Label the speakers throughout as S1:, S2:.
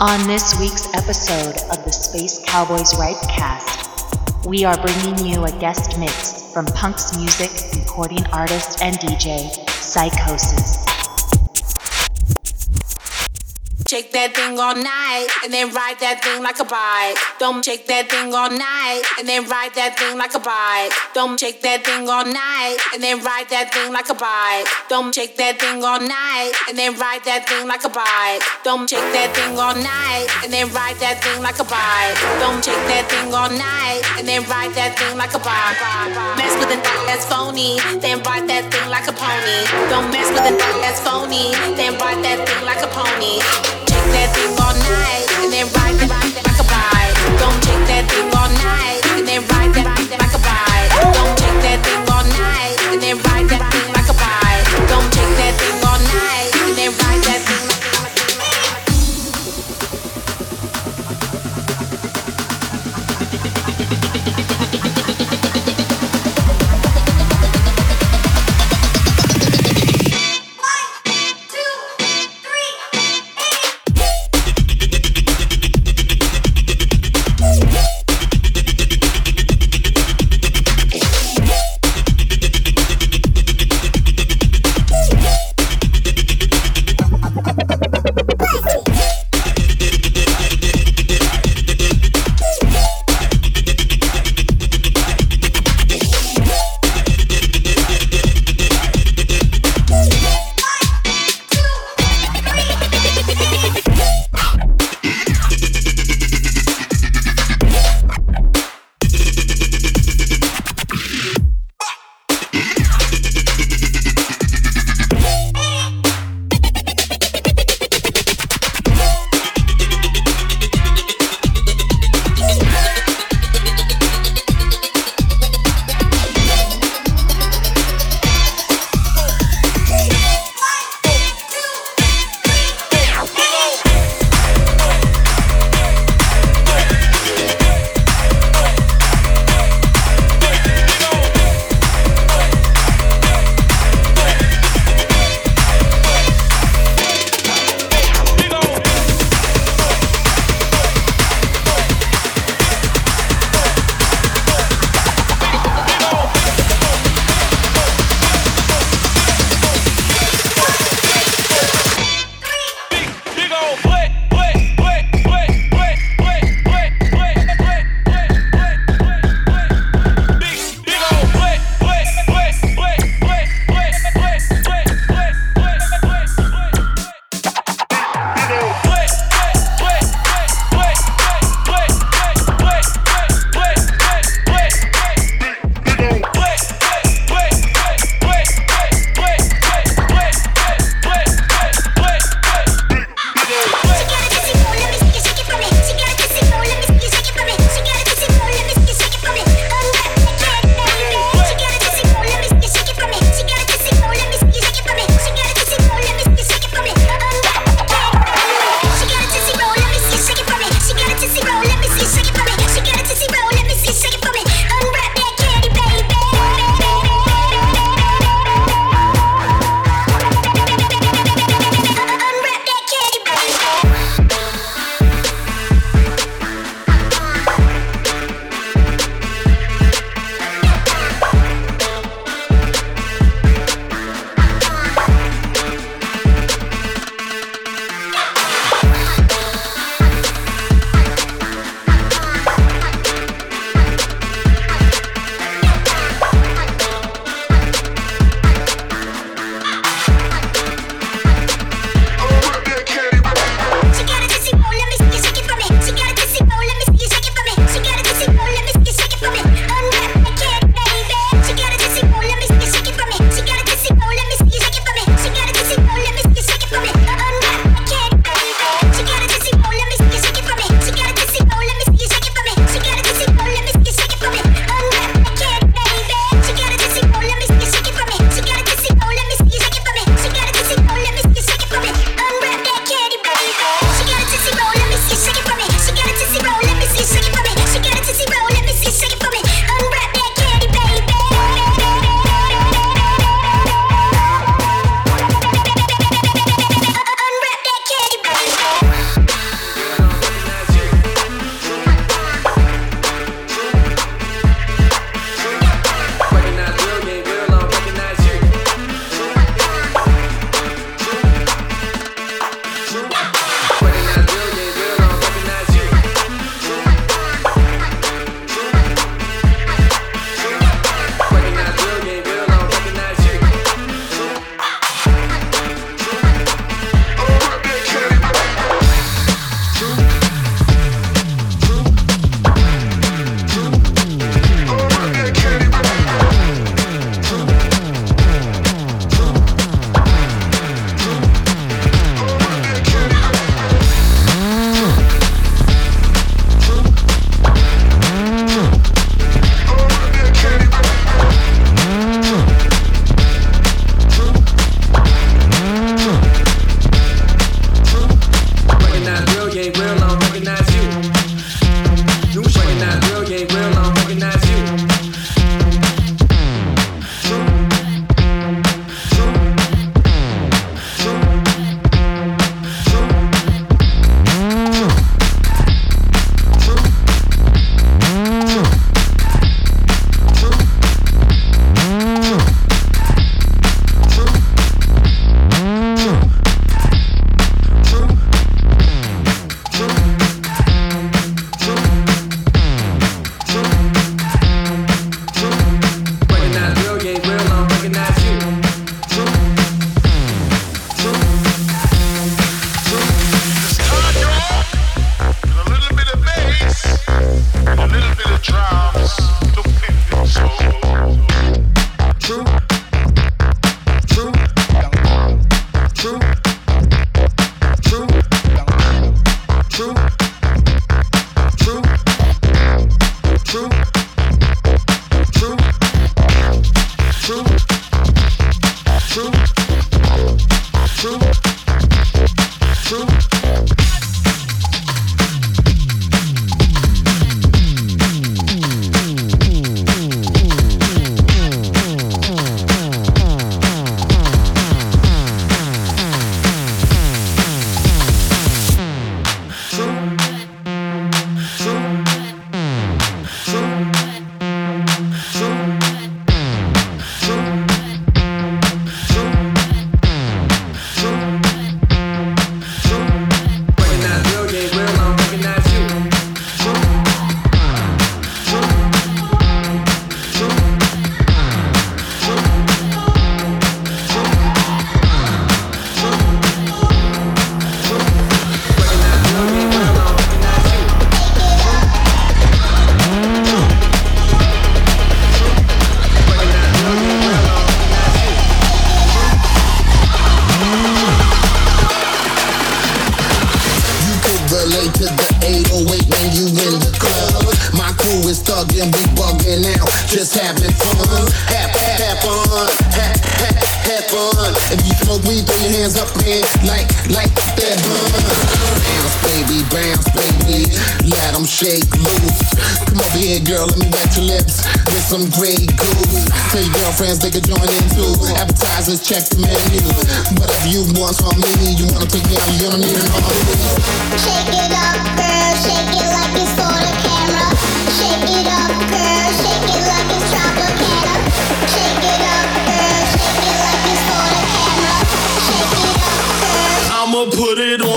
S1: On this week's episode of the Space Cowboys Ride Cast, we are bringing you a guest mix from Punk's music recording artist and DJ, Psychosis.
S2: Shake that thing all night and then ride that thing like a bike. Don't shake that thing all night and then ride that thing like a bike. Don't shake that thing all night and then ride that thing like a bike. Don't shake that thing all night and then ride that thing like a bike. Don't shake that thing all night and then ride that thing like a bike. Don't shake that thing all night and then ride that thing like a bike. Mess with a that's phony, then ride that thing like a pony. Don't mess with a that's phony, then ride that thing like a pony that thing all night and then ride it, ride. it check the menu. But if you want some me, you wanna pick me you gonna need an
S3: Shake it up, girl, shake it
S4: like it's for the camera. Shake it up, girl, shake it like it's Tropicana. Shake it up, girl, shake it like it's for the camera. Shake it up, girl.
S5: I'ma put it on.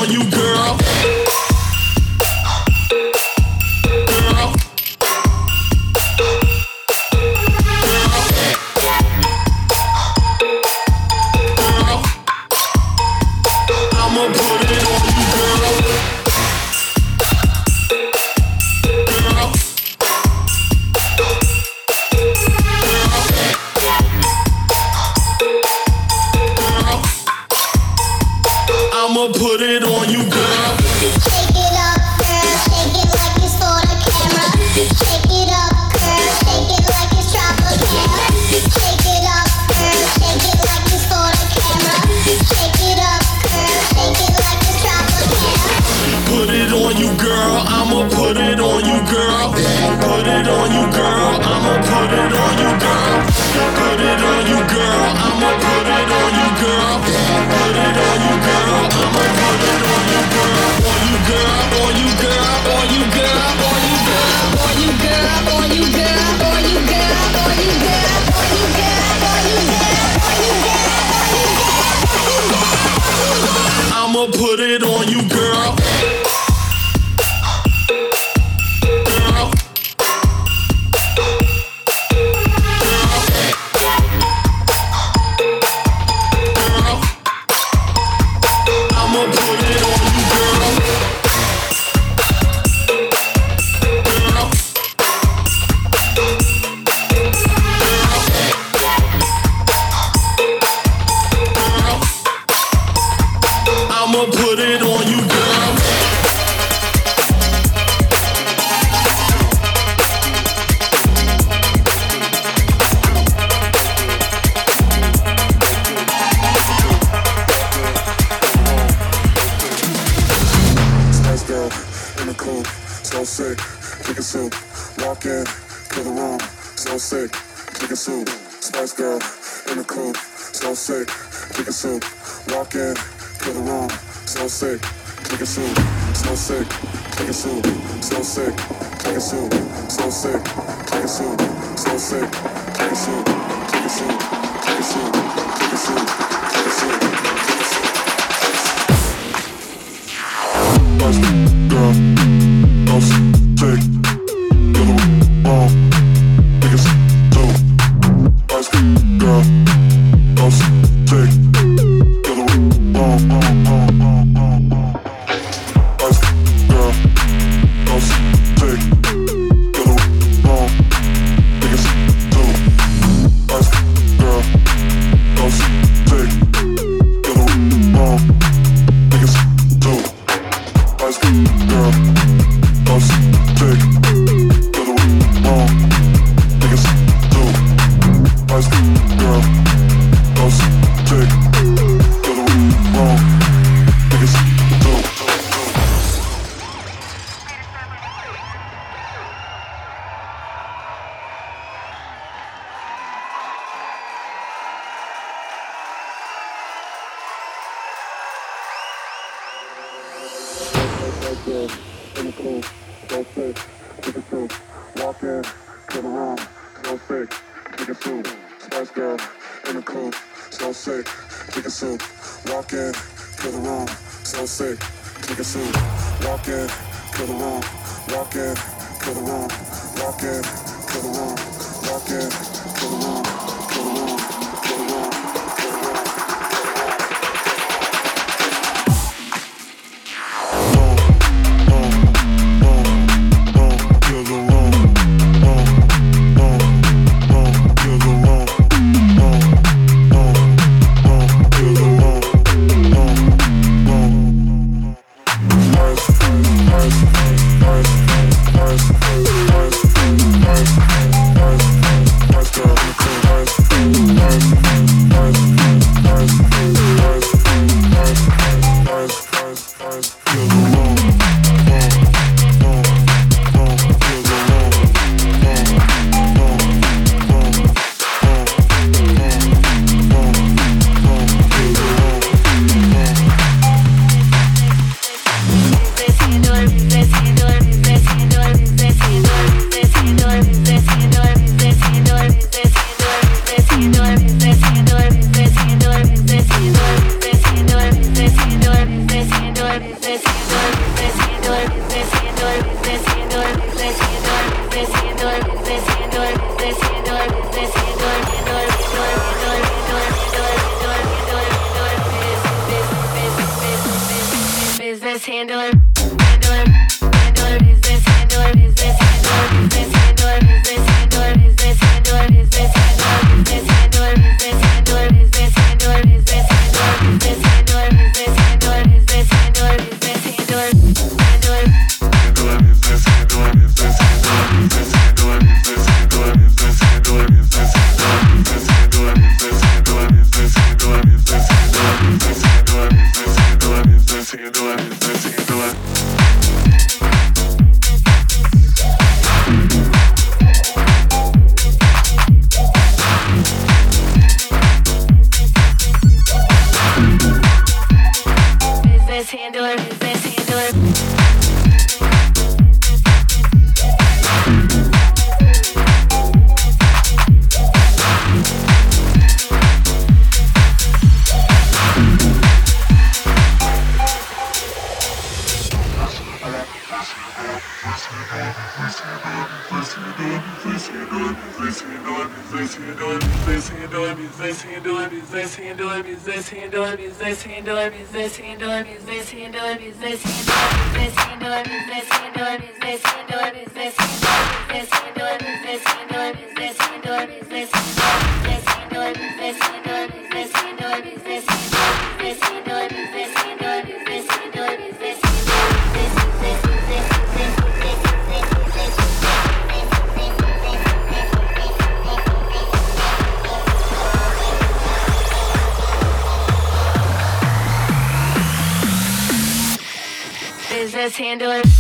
S5: handle it.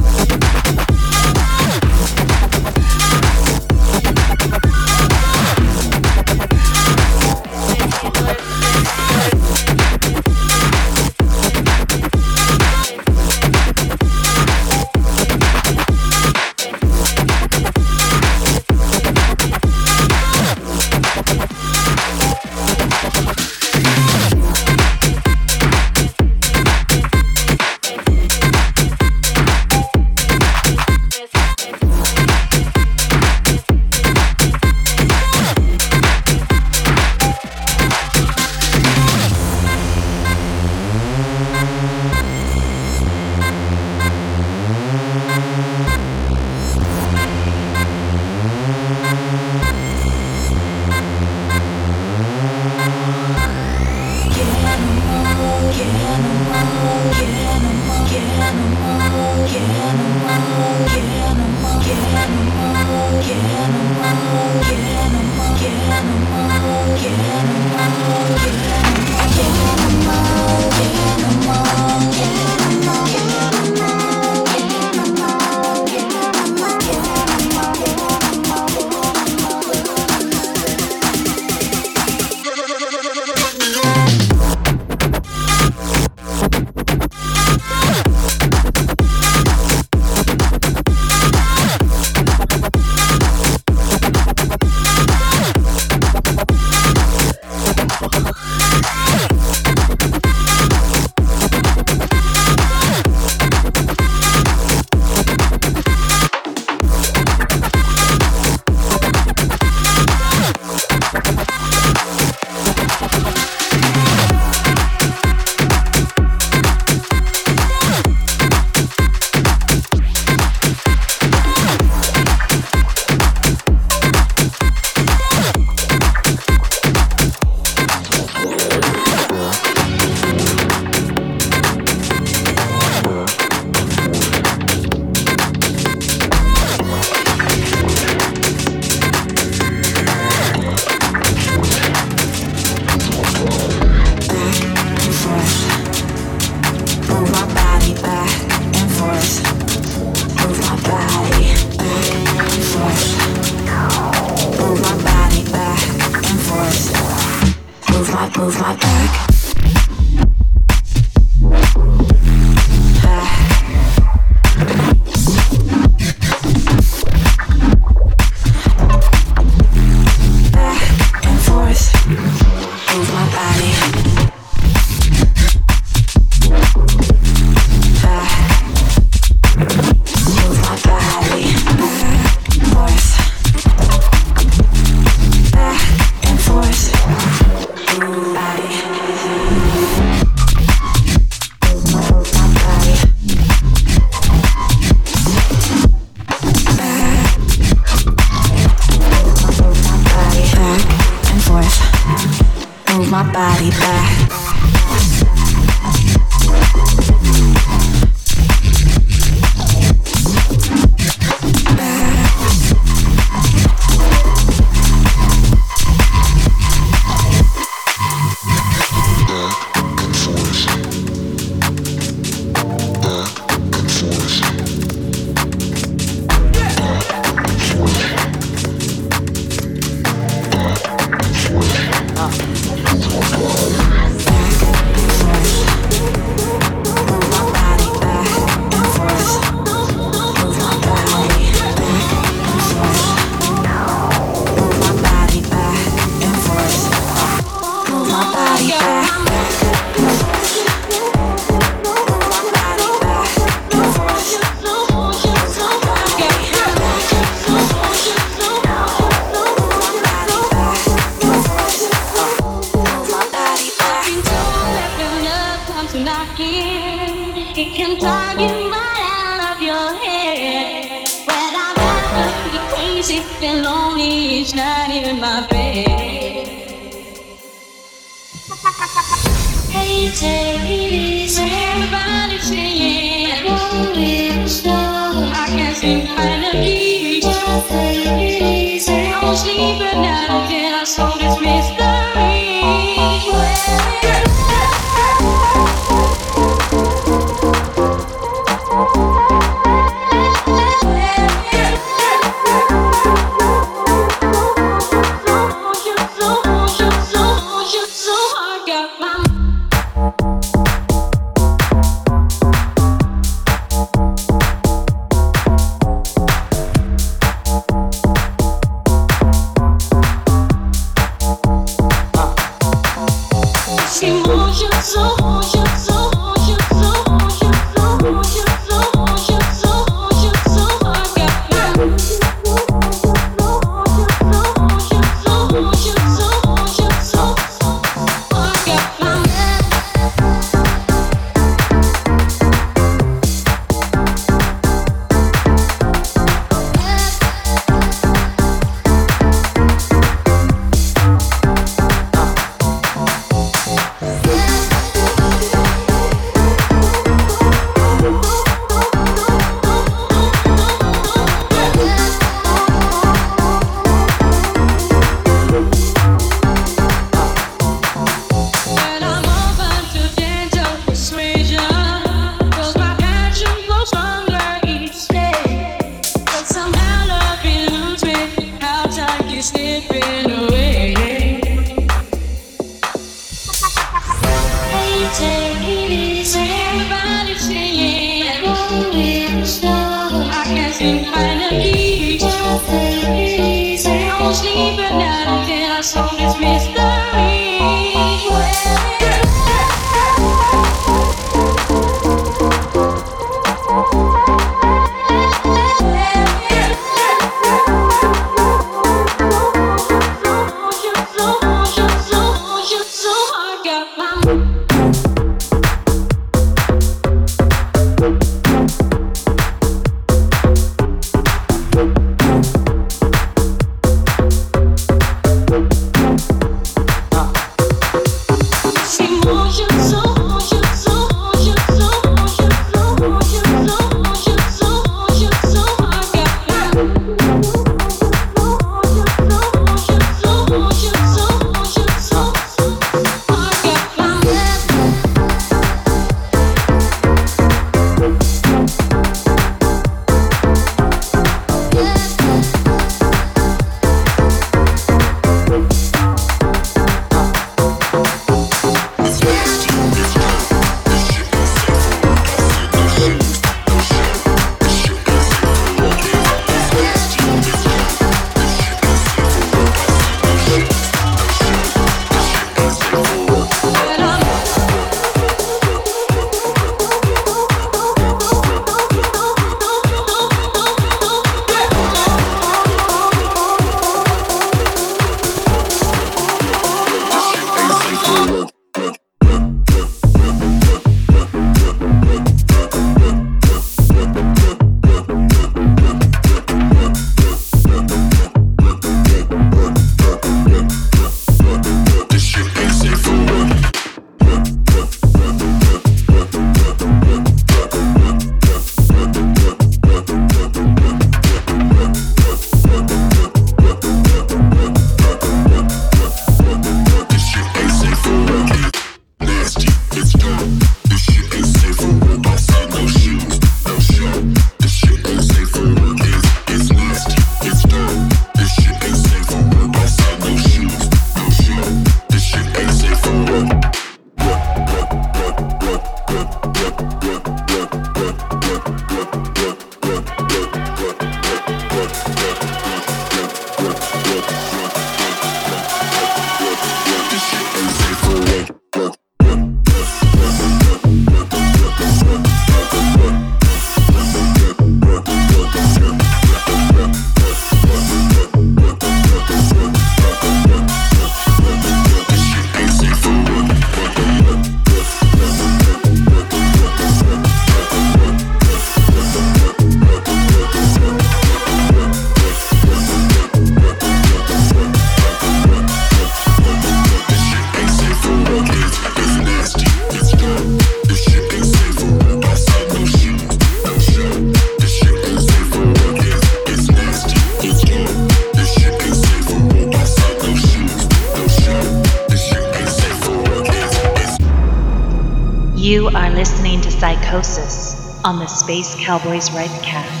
S5: Space Cowboys Ride
S6: Cast.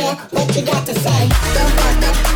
S6: On the Space Cowboys Rightcast.
S3: Like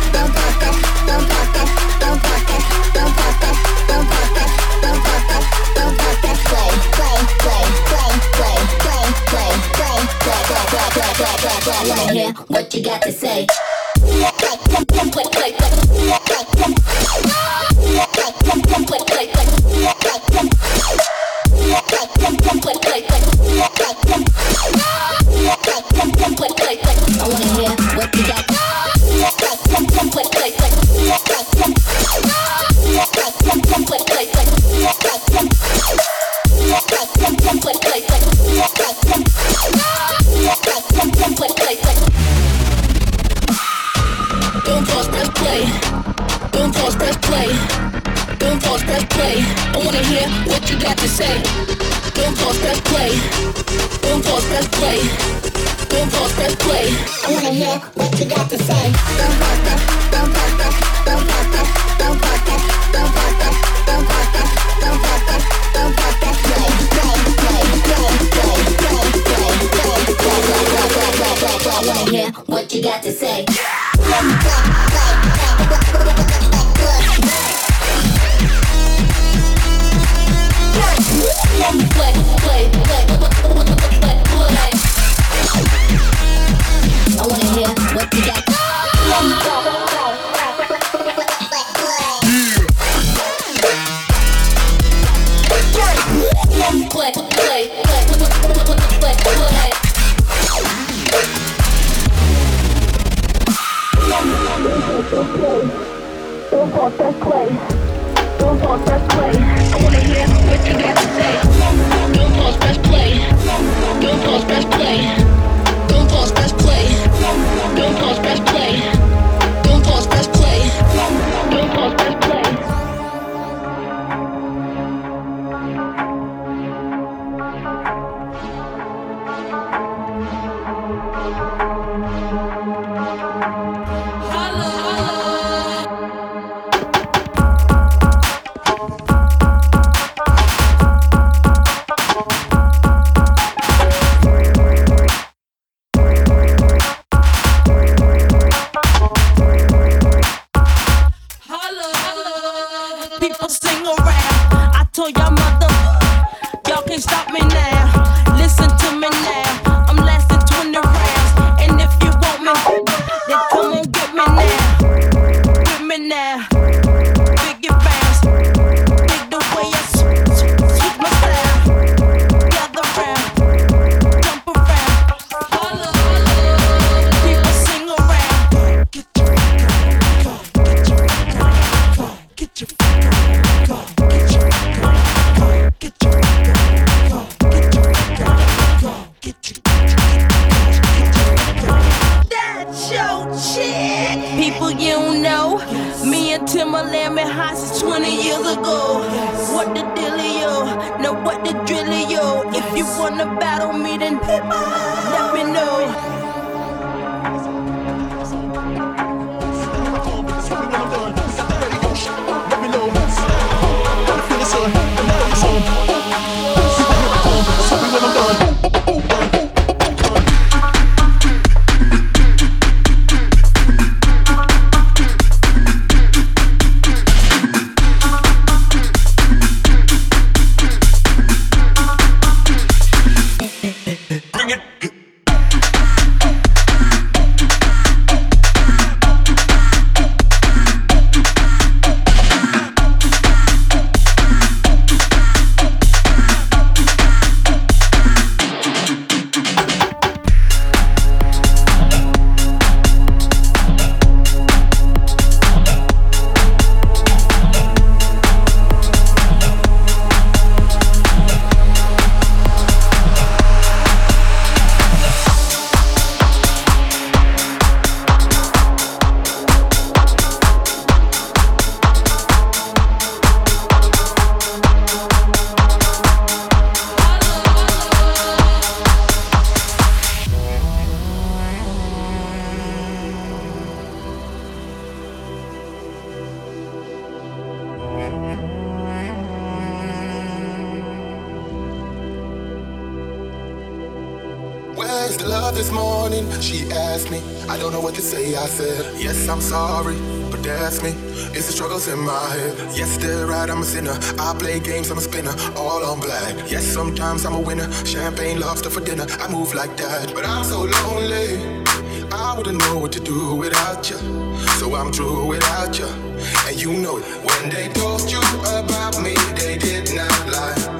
S7: Billboard's best play. You wanna
S8: battle me, then let me know.
S9: after for dinner. I move like that, but I'm so lonely. I wouldn't know what to do without you, so I'm through without you. And you know it. When they told you about me, they did not lie.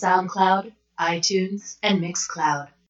S1: SoundCloud, iTunes, and Mixcloud.